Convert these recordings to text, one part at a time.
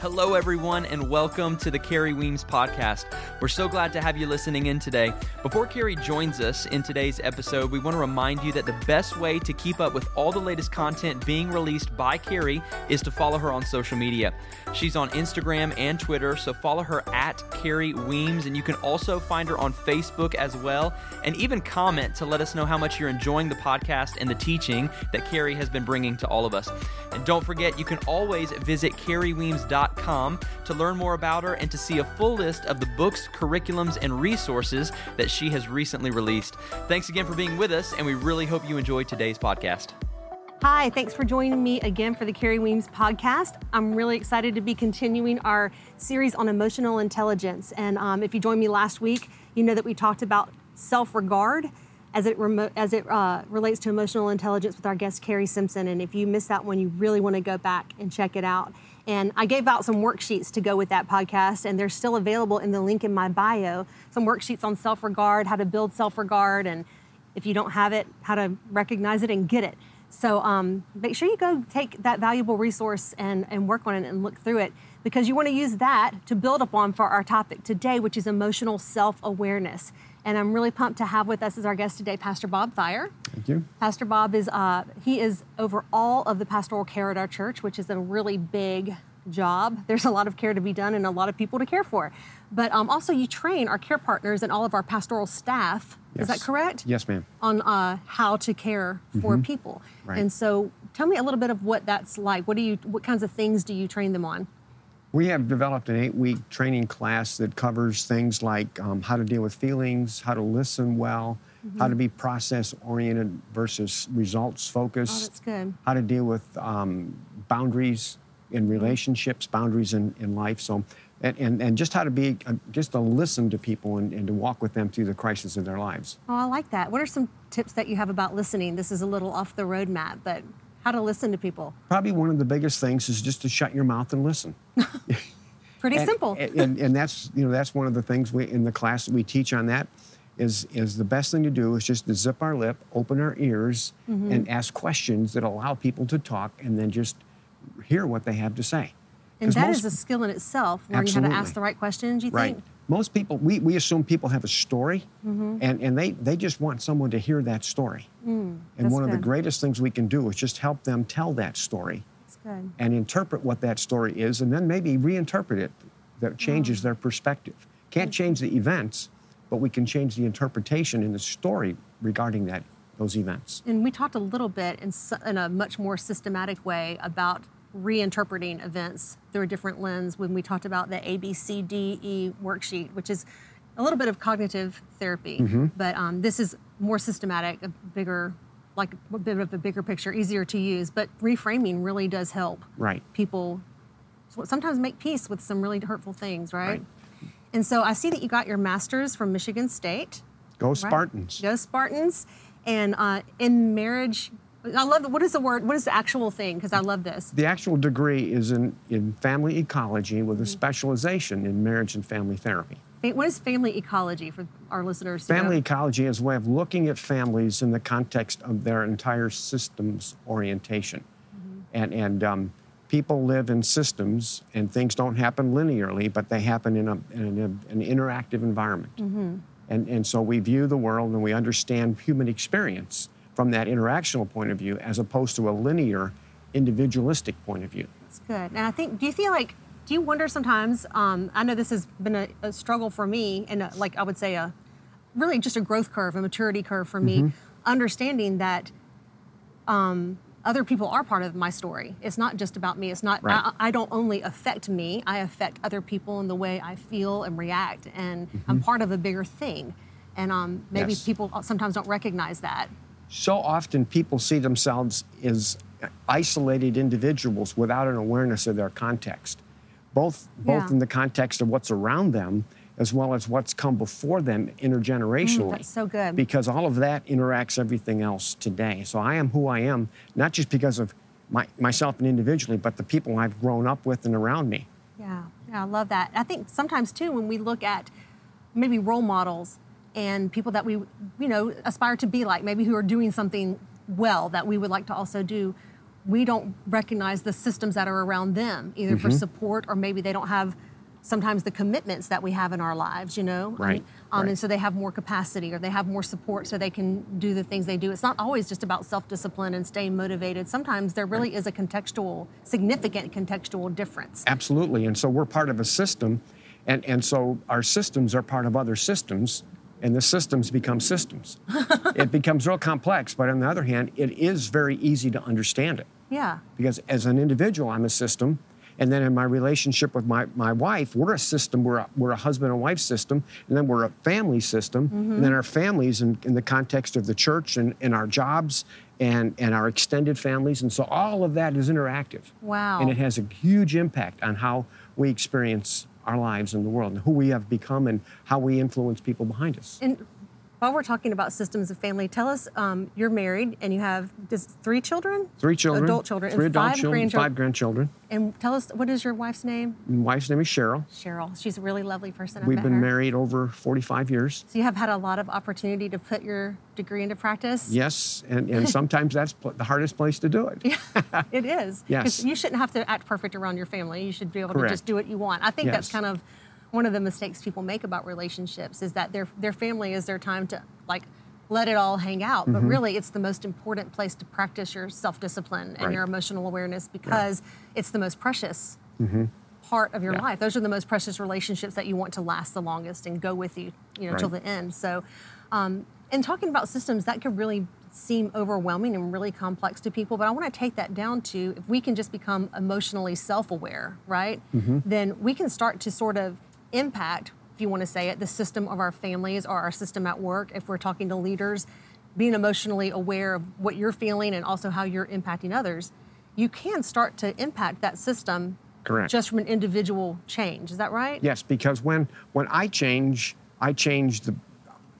Hello, everyone, and welcome to the Kerri Weems podcast. We're so glad to have you listening in today. Before Kerri joins us in today's episode, we want to remind you that the best way to keep up with all the latest content being released by Kerri is to follow her on social media. She's on Instagram and Twitter, so follow her at Kerri Weems, and you can also find her on Facebook as well, and even comment to let us know how much you're enjoying the podcast and the teaching that Kerri has been bringing to all of us. And don't forget, you can always visit kerriweems.com to learn more about her and to see a full list of the books, curriculums, and resources that she has recently released. Thanks again for being with us, and we really hope you enjoyed today's podcast. Hi, thanks for joining me again for the Kerri Weems podcast. I'm really excited to be continuing our series on emotional intelligence. And um, if you joined me last week, you know that we talked about self regard as it, remo- as it uh, relates to emotional intelligence with our guest, Carrie Simpson. And if you missed that one, you really want to go back and check it out. And I gave out some worksheets to go with that podcast, and they're still available in the link in my bio. Some worksheets on self regard, how to build self regard, and if you don't have it, how to recognize it and get it. So um, make sure you go take that valuable resource and, and work on it and look through it because you want to use that to build upon for our topic today, which is emotional self awareness. And I'm really pumped to have with us as our guest today, Pastor Bob Thayer. Thank you. Pastor Bob is uh, he is over all of the pastoral care at our church, which is a really big job. There's a lot of care to be done and a lot of people to care for. But um, also, you train our care partners and all of our pastoral staff. Yes. Is that correct? Yes, ma'am. On uh, how to care for Mm-hmm. people. Right. And so, tell me a little bit of what that's like. What do you? What kinds of things do you train them on? We have developed an eight week training class that covers things like um, how to deal with feelings, how to listen well, Mm-hmm. how to be process oriented versus results focused, Oh, that's good. how to deal with um, boundaries in relationships, boundaries in, in life. So, and, and, and just how to be, uh, just to listen to people and, and to walk with them through the crisis of their lives. Oh, I like that. What are some tips that you have about listening? This is a little off the roadmap, but how to listen to people? Probably one of the biggest things is just to shut your mouth and listen. Pretty And- simple. And, and, and that's you know that's one of the things we in the class that we teach on that is is the best thing to do is just to zip our lip, open our ears, Mm-hmm. and ask questions that allow people to talk, and then just hear what they have to say. And that most- is a skill in itself, learning how to ask the right questions, you right. think? Most people we, we assume people have a story, Mm-hmm. and, and they, they just want someone to hear that story. and Mm, that's one of the greatest things we can do is just help them tell that story good. and interpret what that story is, and then maybe reinterpret it that changes their perspective. Can't change the events, but we can change the interpretation in the story regarding that those events. And we talked a little bit in, in a much more systematic way about reinterpreting events through a different lens when we talked about the ABCDE worksheet, which is a little bit of cognitive therapy. Mm-hmm. But um, this is more systematic, a bigger, like a bit of a bigger picture, easier to use. But reframing really does help Right. people sometimes make peace with some really hurtful things, right? Right. And so I see that you got your master's from Michigan State. Go Right. Spartans. Go Spartans. And uh, in marriage, I love the, what is the word? What is the actual thing? Because I love this. The actual degree is in, in family ecology with a Mm-hmm. specialization in marriage and family therapy. What is family ecology for our listeners? know? Family ecology is a way of looking at families in the context of their entire systems orientation. And, and um, people live in systems, and things don't happen linearly, but they happen in, a, in a, an interactive environment. And, and so we view the world and we understand human experience from that interactional point of view as opposed to a linear, individualistic point of view. That's good. And I think, do you feel like, do you wonder sometimes? Um, I know this has been a, a struggle for me, and a, like I would say, a really just a growth curve, a maturity curve for me, understanding that um, other people are part of my story. It's not just about me. It's not. Right. I, I don't only affect me. I affect other people in the way I feel and react, and I'm part of a bigger thing. And um, maybe Yes. people sometimes don't recognize that. So often people see themselves as isolated individuals without an awareness of their context both both Yeah. in the context of what's around them as well as what's come before them intergenerationally Mm, that's so good. because all of that interacts everything else today so i am who i am not just because of my, myself and individually but the people i've grown up with and around me Yeah, yeah, I love that. I think sometimes too, when we look at maybe role models and people that we, you know, aspire to be like, maybe who are doing something well that we would like to also do, we don't recognize the systems that are around them, either for Mm-hmm. support or maybe they don't have sometimes the commitments that we have in our lives, you know? Right, And, um, right. and so they have more capacity or they have more support so they can do the things they do. It's not always just about self discipline and staying motivated. Sometimes there really is a contextual, significant contextual difference. Absolutely. And so we're part of a system, and, and so our systems are part of other systems, and the systems become systems. it becomes real complex, but on the other hand, it is very easy to understand it. Yeah. Because as an individual, I'm a system. And then in my relationship with my, my wife, we're a system. We're a, we're a husband and wife system. And then we're a family system. And then mm-hmm. our families in, in the context of the church and, and our jobs and, and our extended families. And so all of that is interactive. Wow. And it has a huge impact on how we experience our lives in the world and who we have become and how we influence people behind us. And while we're talking about systems of family, tell us um, you're married and you have three children? Three children. Adult children. Three adult five children. grandchildren. Five grandchildren. And tell us, what is your wife's name? My wife's name is Cheryl. Cheryl. She's a really lovely person. I've We've been her. married over 45 years. So you have had a lot of opportunity to put your degree into practice. Yes, and, and sometimes that's pl- the hardest place to do it. yeah, it is. Yes. You shouldn't have to act perfect around your family. You should be able to just do what you want. I think that's kind of one of the mistakes people make about relationships is that their their family is their time to like let it all hang out. But Mm-hmm. really it's the most important place to practice your self-discipline and Right. your emotional awareness because it's the most precious part of your Yeah. life. Those are the most precious relationships that you want to last the longest and go with you, you know, till the end. So, um, and talking about systems, that could really seem overwhelming and really complex to people. But I want to take that down to if we can just become emotionally self-aware, right? Then we can start to sort of impact, if you want to say it, the system of our families or our system at work. If we're talking to leaders, being emotionally aware of what you're feeling and also how you're impacting others, you can start to impact that system Correct. just from an individual change. Is that right? Yes, because when when I change, I change the,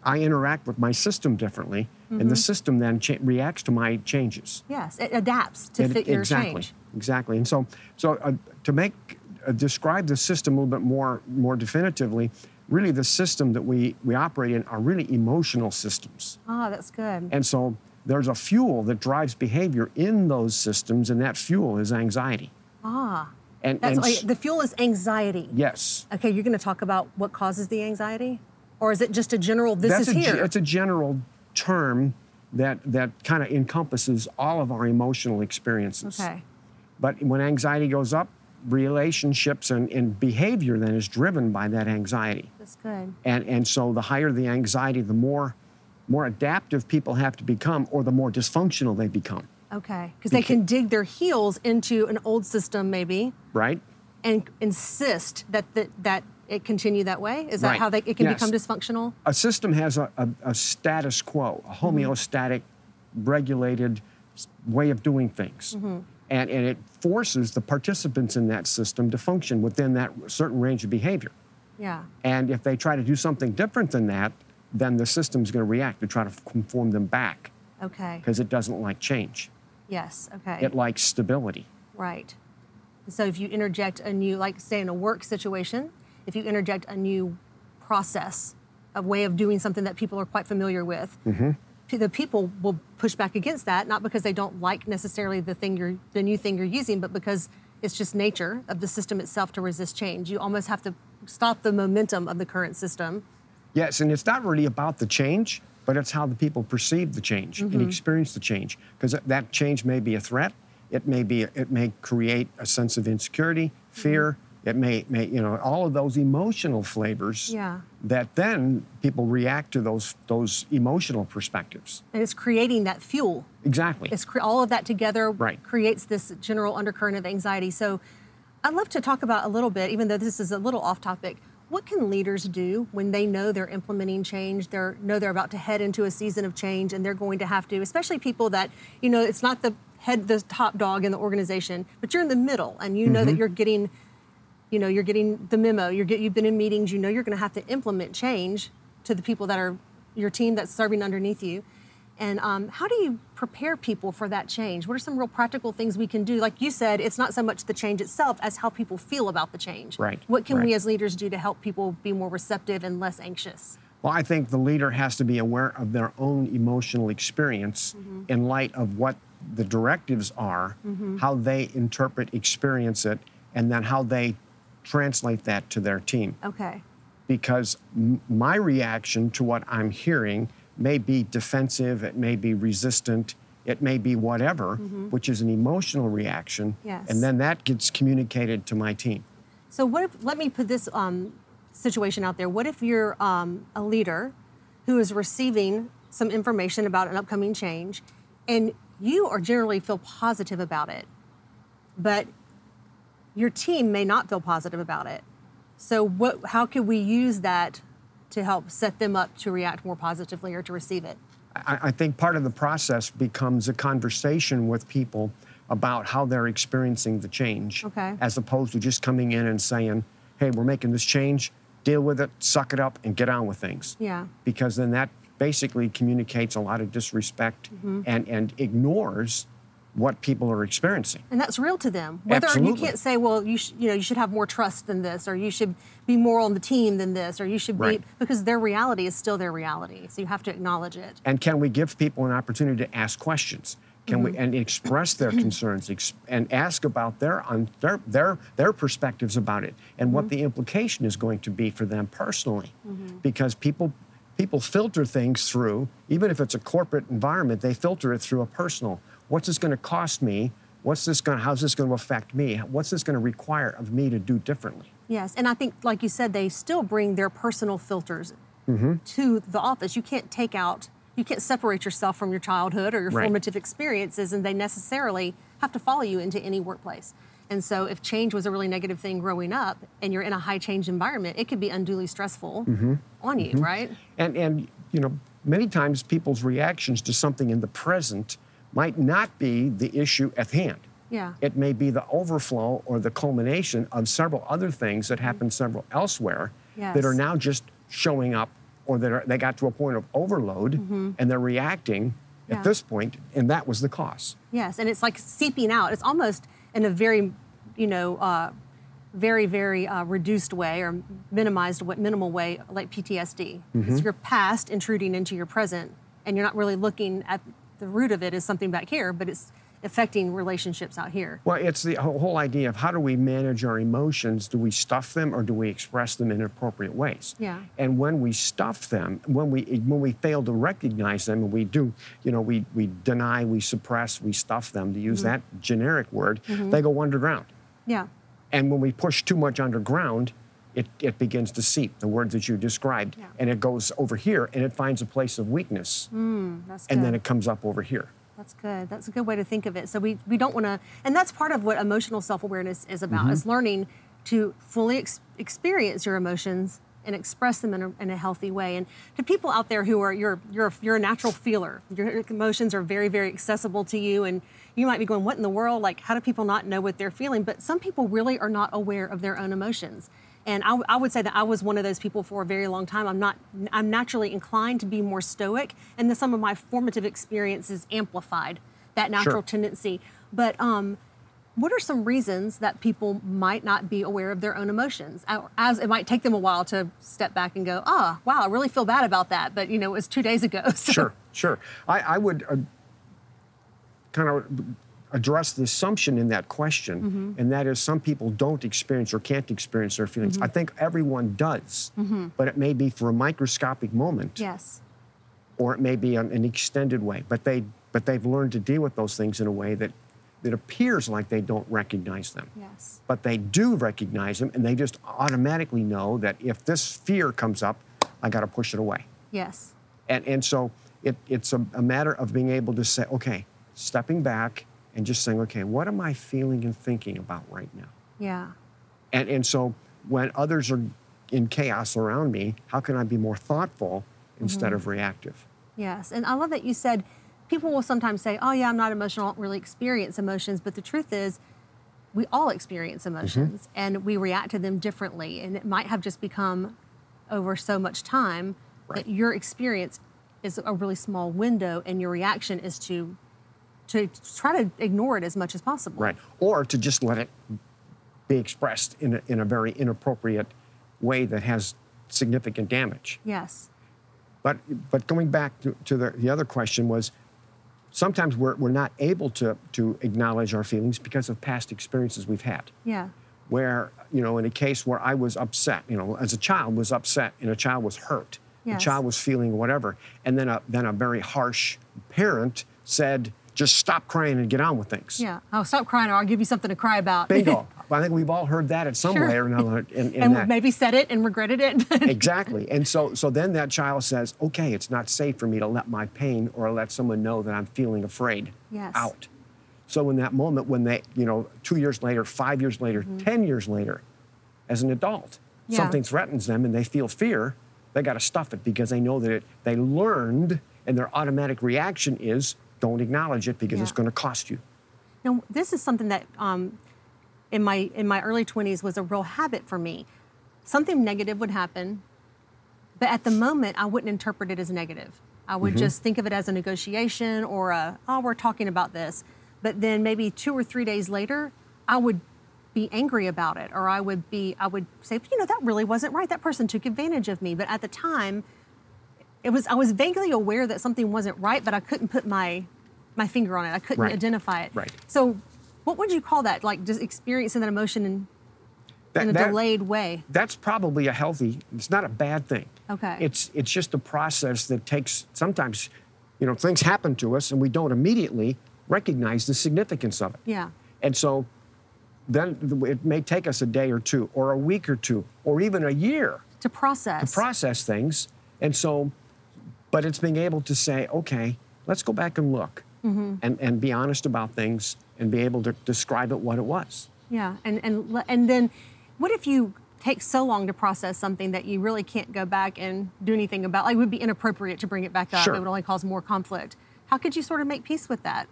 I interact with my system differently, Mm-hmm. and the system then cha- reacts to my changes. Yes, it adapts to It- fit your exactly, change. exactly. exactly. And so, so uh, to make describe the system a little bit more more definitively, really the system that we we operate in are really emotional systems. Ah, that's good. And so there's a fuel that drives behavior in those systems, and that fuel is anxiety. ah, And, that's and the fuel is anxiety. yes, Okay, you're going to talk about what causes the anxiety, or is it just a general? This that's is a, here. It's a general term that that kind of encompasses all of our emotional experiences. okay. But when anxiety goes up, relationships and, and behavior then is driven by that anxiety. That's good. And and so the higher the anxiety, the more more adaptive people have to become, or the more dysfunctional they become. Okay, because they can dig their heels into an old system maybe Right? and insist that that, that it continue that way. Is that Right. how they, it can Yes. become dysfunctional? a system has a, a, a status quo, a mm-hmm. homeostatic, regulated way of doing things. Mm-hmm. And, and it forces the participants in that system to function within that certain range of behavior. Yeah. And if they try to do something different than that, then the system's going to react to try to conform them back Okay. because it doesn't like change. Yes. Okay. It likes stability. Right. So if you interject a new, like say in a work situation, if you interject a new process, a way of doing something that people are quite familiar with, p- the people will push back against that, not because they don't like necessarily the thing you're, the new thing you're using, but because it's just nature of the system itself to resist change. You almost have to stop the momentum of the current system. Yes, and it's not really about the change, but it's how the people perceive the change and mm-hmm. experience the change. Because that change may be a threat. It may be. It may create a sense of insecurity, fear. It may, may, you know, all of those emotional flavors. Yeah. That then people react to those those emotional perspectives. And it's creating that fuel Exactly. It's cre- all of that together Right. creates this general undercurrent of anxiety. So, I'd love to talk about a little bit, even though this is a little off topic. What can leaders do when they know they're implementing change? They know they're about to head into a season of change, and they're going to have to, especially people that you know, it's not the head, the top dog in the organization, but you're in the middle, and you know that mm-hmm. you're getting, you know, you're getting the memo. You're get, you've been in meetings. You know, you're going to have to implement change to the people that are your team that's serving underneath you. And um, how do you prepare people for that change? What are some real practical things we can do? Like you said, it's not so much the change itself as how people feel about the change. Right, What can we as leaders do to help people be more receptive and less anxious? Well, I think the leader has to be aware of their own emotional experience Mm-hmm. in light of what the directives are, how they interpret, experience it, and then how they translate that to their team. Okay. Because m- my reaction to what I'm hearing may be defensive, it may be resistant, it may be whatever, which is an emotional reaction. Yes. And then that gets communicated to my team. So what if, let me put this um, situation out there. What if you're um, a leader who is receiving some information about an upcoming change and you are generally feel positive about it, but your team may not feel positive about it. So what, how can we use that to help set them up to react more positively or to receive it? I, I think part of the process becomes a conversation with people about how they're experiencing the change, Okay. as opposed to just coming in and saying, "Hey, we're making this change. Deal with it, suck it up, and get on with things." Yeah. Because then that basically communicates a lot of disrespect Mm-hmm. and and ignores what people are experiencing. and that's real to them. Whether you can't say, well, you sh- you know you should have more trust than this, or you should be more on the team than this, or you should Right. be because their reality is still their reality. So you have to acknowledge it. And can we give people an opportunity to ask questions? Can we mm-hmm. and express their concerns ex, and ask about their, their their their perspectives about it and what mm-hmm. the implication is going to be for them personally? Mm-hmm. Because people people filter things through, even if it's a corporate environment, they filter it through a personal. What's this going to cost me? What's this going? How's this going to affect me? What's this going to require of me to do differently? Yes, and I think, like you said, they still bring their personal filters Mm-hmm. to the office. You can't take out, you can't separate yourself from your childhood or your Right. formative experiences, and they necessarily have to follow you into any workplace. And so, if change was a really negative thing growing up, and you're in a high change environment, it could be unduly stressful Mm-hmm. on you, right? And and you know, many times people's reactions to something in the present might not be the issue at hand. Yeah. It may be the overflow or the culmination of several other things that happened several elsewhere that are now just showing up or that are, they got to a point of overload and they're reacting Mm-hmm. Yeah. at this point, and that was the cause. Yes, and it's like seeping out. It's almost in a very, you know, uh, very, very uh, reduced way or minimized, wa- minimal way, like PTSD. It's your past intruding into your present, and you're not really looking at the root of it is something back here, but it's affecting relationships out here. Well, it's the whole idea of how do we manage our emotions? Do we stuff them or do we express them in appropriate ways? Yeah. And when we stuff them, when we when we fail to recognize them, and we do, you know, we we deny, we suppress, we stuff them. To use mm-hmm. that generic word, mm-hmm. they go underground. Yeah, And when we push too much underground, it, it begins to seep, the words that you described, Yeah. and it goes over here and it finds a place of weakness, mm, that's and then it comes up over here. That's good. That's a good way to think of it. So we, we don't want to, and that's part of what emotional self awareness is about, mm-hmm. is learning to fully ex- experience your emotions and express them in a, in a healthy way. And to people out there who are you're you're you're a natural feeler, your emotions are very very accessible to you, and you might be going, "What in the world? Like, how do people not know what they're feeling?" But some people really are not aware of their own emotions. And I, I would say that I was one of those people for a very long time. I'm not. I'm naturally inclined to be more stoic, and then some of my formative experiences amplified that natural Sure. tendency. But um, what are some reasons that people might not be aware of their own emotions? As it might take them a while to step back and go, "Ah, wow, I really feel bad about that," but you know, it was two days ago. So. Sure, sure. I, I would uh, kind of address the assumption in that question, Mm-hmm. and that is some people don't experience or can't experience their feelings. Mm-hmm. I think everyone does, but it may be for a microscopic moment, Yes. or it may be an, an extended way. But they, but they've learned to deal with those things in a way that, that appears like they don't recognize them. Yes. But they do recognize them, and they just automatically know that if this fear comes up, I got to push it away. Yes. And, and so it, it's a, a matter of being able to say, okay, stepping back and just saying, okay, what am I feeling and thinking about right now? Yeah. And, and so when others are in chaos around me, how can I be more thoughtful instead of mm-hmm. reactive? Yes, and I love that you said people will sometimes say, "Oh yeah, I'm not emotional. I don't really experience emotions." But the truth is, we all experience mm-hmm. emotions, and we react to them differently. And it might have just become over so much time Right. that your experience is a really small window, and your reaction is to to try to ignore it as much as possible. Right. Or to just let it be expressed in a, in a very inappropriate way that has significant damage. Yes. But, but going back to, to the, the other question was sometimes we're, we're not able to, to acknowledge our feelings because of past experiences we've had. Yeah. Where, you know, in a case where I was upset, you know, as a child was upset and a child was hurt, Yes. the child was feeling whatever, and then a, then a very harsh parent said, just stop crying and get on with things. Yeah. Oh, stop crying or I'll give you something to cry about. Bingo. Well, I think we've all heard that at some Sure. way or another. In, in and that. maybe said it and regretted it. exactly. And so, so then that child says, okay, it's not safe for me to let my pain or let someone know that I'm feeling afraid Yes. out. So in that moment, when they, you know, two years later, five years later, 10 years later, as an adult, Mm-hmm. Yeah. something threatens them and they feel fear, they got to stuff it because they know that it, they learned and their automatic reaction is don't acknowledge it because it's going to cost you. Now, this is something that um, in my in my early 20s was a real habit for me. Something negative would happen, but at the moment I wouldn't interpret it as negative. I would just think of it as a negotiation or a oh we're talking about this. But then maybe 2 or 3 days later, I would be angry about it or I would be I would say, you know, that really wasn't right. That person took advantage of me. But at the time, it was I was vaguely aware that something wasn't right, but I couldn't put my my finger on it. I couldn't Right. identify it. Right. So, what would you call that? Like just experiencing that emotion in, That- in a that- delayed way. that's probably a healthy it's not a bad thing Okay. it's it's just a process that takes sometimes you know things happen to us and we don't immediately recognize the significance of it Yeah. and so then it may take us a day or two or a week or two or even a year To process. to process things and so but it's being able to say okay let's go back and look Mm-hmm. and, and be honest about things and be able to describe it what it was Yeah. And and and then, what if you take so long to process something that you really can't go back and do anything about? Like, it would be inappropriate to bring it back up. Sure. It would only cause more conflict. How could you sort of make peace with that?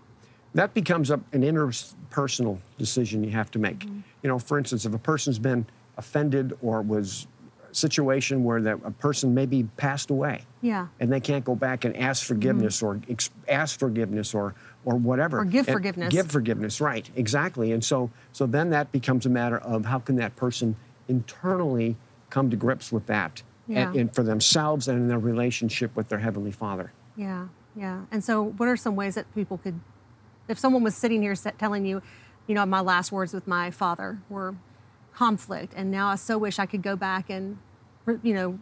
that becomes a, an interpersonal decision you have to make. Mm-hmm. You know, for instance, if a person's been offended or was situation where that a person maybe passed away, Yeah. and they can't go back and ask forgiveness or ex- ask forgiveness or or whatever, Mm-hmm. Or give And forgiveness. give forgiveness, right? Exactly. And so so then that becomes a matter of how can that person internally come to grips with that, and, Yeah. and for themselves and in their relationship with their heavenly Father. Yeah, yeah. And so, what are some ways that people could, if someone was sitting here telling you, you know, my last words with my father were conflict, and now I so wish I could go back and, you know,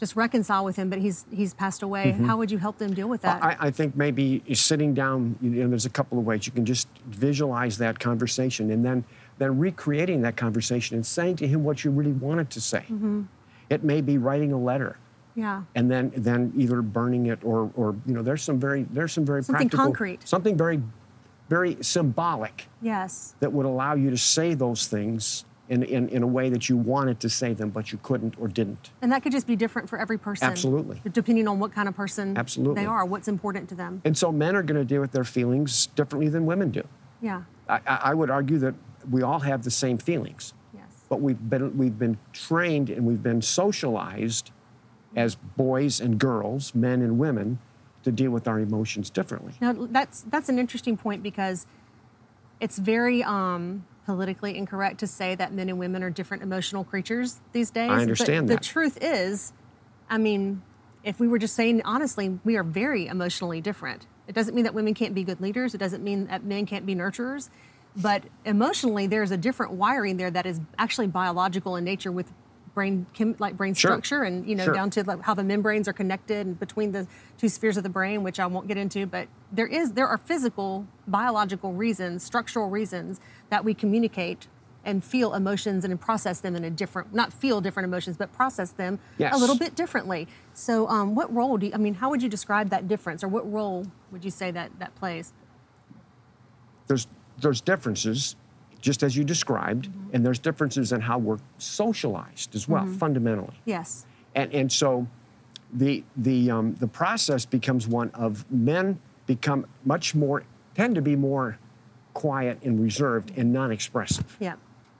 just reconcile with him, but he's he's passed away. How would you help them deal with that? I, I think maybe sitting down, you know, there's a couple of ways. You can just visualize that conversation and then, then recreating that conversation and saying to him what you really wanted to say. Mm-hmm. It may be writing a letter yeah, and then, then either burning it or, or, you know, there's some very, there's some very Something practical, concrete. something very, very symbolic yes, that would allow you to say those things in, in, in a way that you wanted to say them, but you couldn't or didn't. and that could just be different for every person. Absolutely. depending on what kind of person Absolutely. they are, what's important to them. And so men are going to deal with their feelings differently than women do. Yeah, I, I I would argue that we all have the same feelings, yes, but we've been we've been trained and we've been socialized as boys and girls, men and women, to deal with our emotions differently. Now that's that's an interesting point because it's very um, politically incorrect to say that men and women are different emotional creatures these days. I understand but that. The truth is, I mean, if we were just saying honestly, we are very emotionally different. It doesn't mean that women can't be good leaders. It doesn't mean that men can't be nurturers. But emotionally, there's a different wiring there that is actually biological in nature with brain chem, like brain Sure. structure and you know Sure. down to like how the membranes are connected and between the two spheres of the brain which i won't get into but there is there are physical biological reasons structural reasons that we communicate and feel emotions and process them in a different not feel different emotions but process them Yes. a little bit differently so um, what role do you i mean how would you describe that difference or what role would you say that that plays There's there's differences, just as you described, mm-hmm. and there's differences in how we're socialized as well, mm-hmm. fundamentally. yes And, and so the, the, um, the process becomes one of men become much more, tend to be more quiet and reserved and non expressive. yeah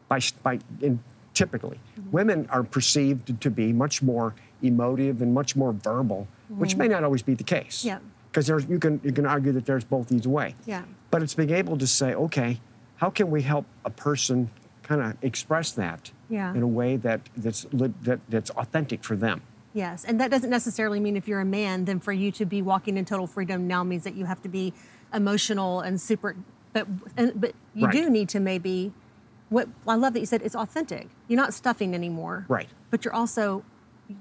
By, by, in, typically, mm-hmm. women are perceived to be much more emotive and much more verbal, which may not always be the case. Yeah. Because there's you can you can argue that there's both either way. Yeah. But it's being able to say, okay, how can we help a person kind of express that Yeah. in a way that that's that, that's authentic for them? Yes, and that doesn't necessarily mean if you're a man, then for you to be walking in total freedom now means that you have to be emotional and super. But and, but you Right. do need to maybe. What I love that you said it's authentic. You're not stuffing anymore. Right. But you're also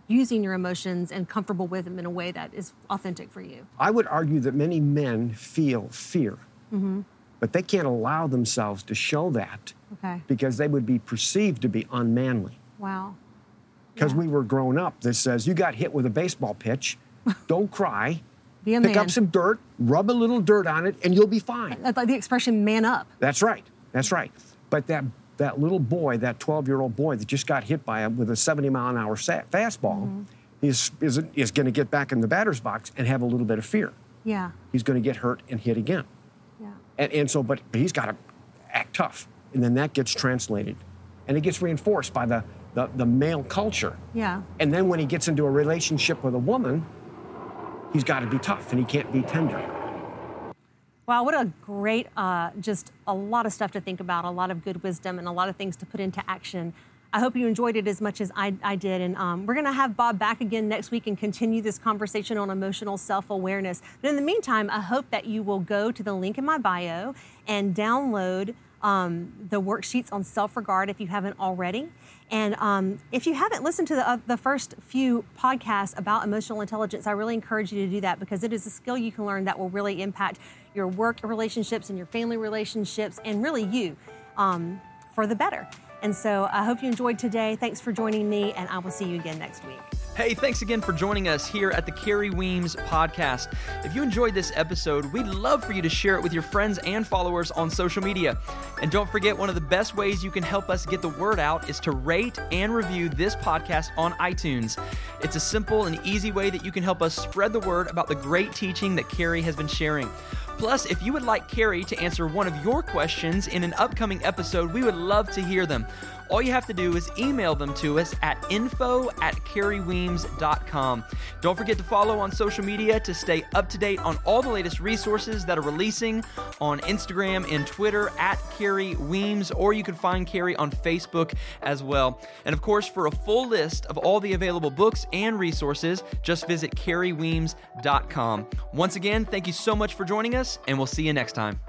using your emotions and comfortable with them in a way that is authentic for you. I would argue that many men feel fear, mm-hmm. But they can't allow themselves to show that Okay. because they would be perceived to be unmanly. Wow. Because Yeah. we were grown up that says you got hit with a baseball pitch, don't cry, Be a pick man. up some dirt, rub a little dirt on it, and you'll be fine. That's like the expression "man up." That's right. That's right. But that that little boy, that 12 year old boy that just got hit by a, with a 70 mile an hour sa- fastball, Mm-hmm. is is is going to get back in the batter's box and have a little bit of fear. Yeah. He's going to get hurt and hit again. And, and so, but, but he's got to act tough. And then that gets translated. And it gets reinforced by the, the, the male culture. Yeah. And then when he gets into a relationship with a woman, he's got to be tough and he can't be tender. Wow, what a great, uh, just a lot of stuff to think about, a lot of good wisdom, and a lot of things to put into action. I hope you enjoyed it as much as I, I did. And um, we're going to have Bob back again next week and continue this conversation on emotional self awareness. But in the meantime, I hope that you will go to the link in my bio and download um, the worksheets on self regard if you haven't already. And um, if you haven't listened to the, uh, the first few podcasts about emotional intelligence, I really encourage you to do that because it is a skill you can learn that will really impact your work relationships and your family relationships and really you um, for the better. And so I hope you enjoyed today. Thanks for joining me, and I will see you again next week. Hey, thanks again for joining us here at the Kerri Weems podcast. If you enjoyed this episode, we'd love for you to share it with your friends and followers on social media. And don't forget, one of the best ways you can help us get the word out is to rate and review this podcast on iTunes. It's a simple and easy way that you can help us spread the word about the great teaching that Kerri has been sharing. Plus, if you would like Kerri to answer one of your questions in an upcoming episode, we would love to hear them. All you have to do is email them to us at info at kerriweems.com. Don't forget to follow on social media to stay up to date on all the latest resources that are releasing on Instagram and Twitter at Kerri Weems, or you can find Kerri on Facebook as well. And of course, for a full list of all the available books and resources, just visit kerriweems.com. Once again, thank you so much for joining us, and we'll see you next time.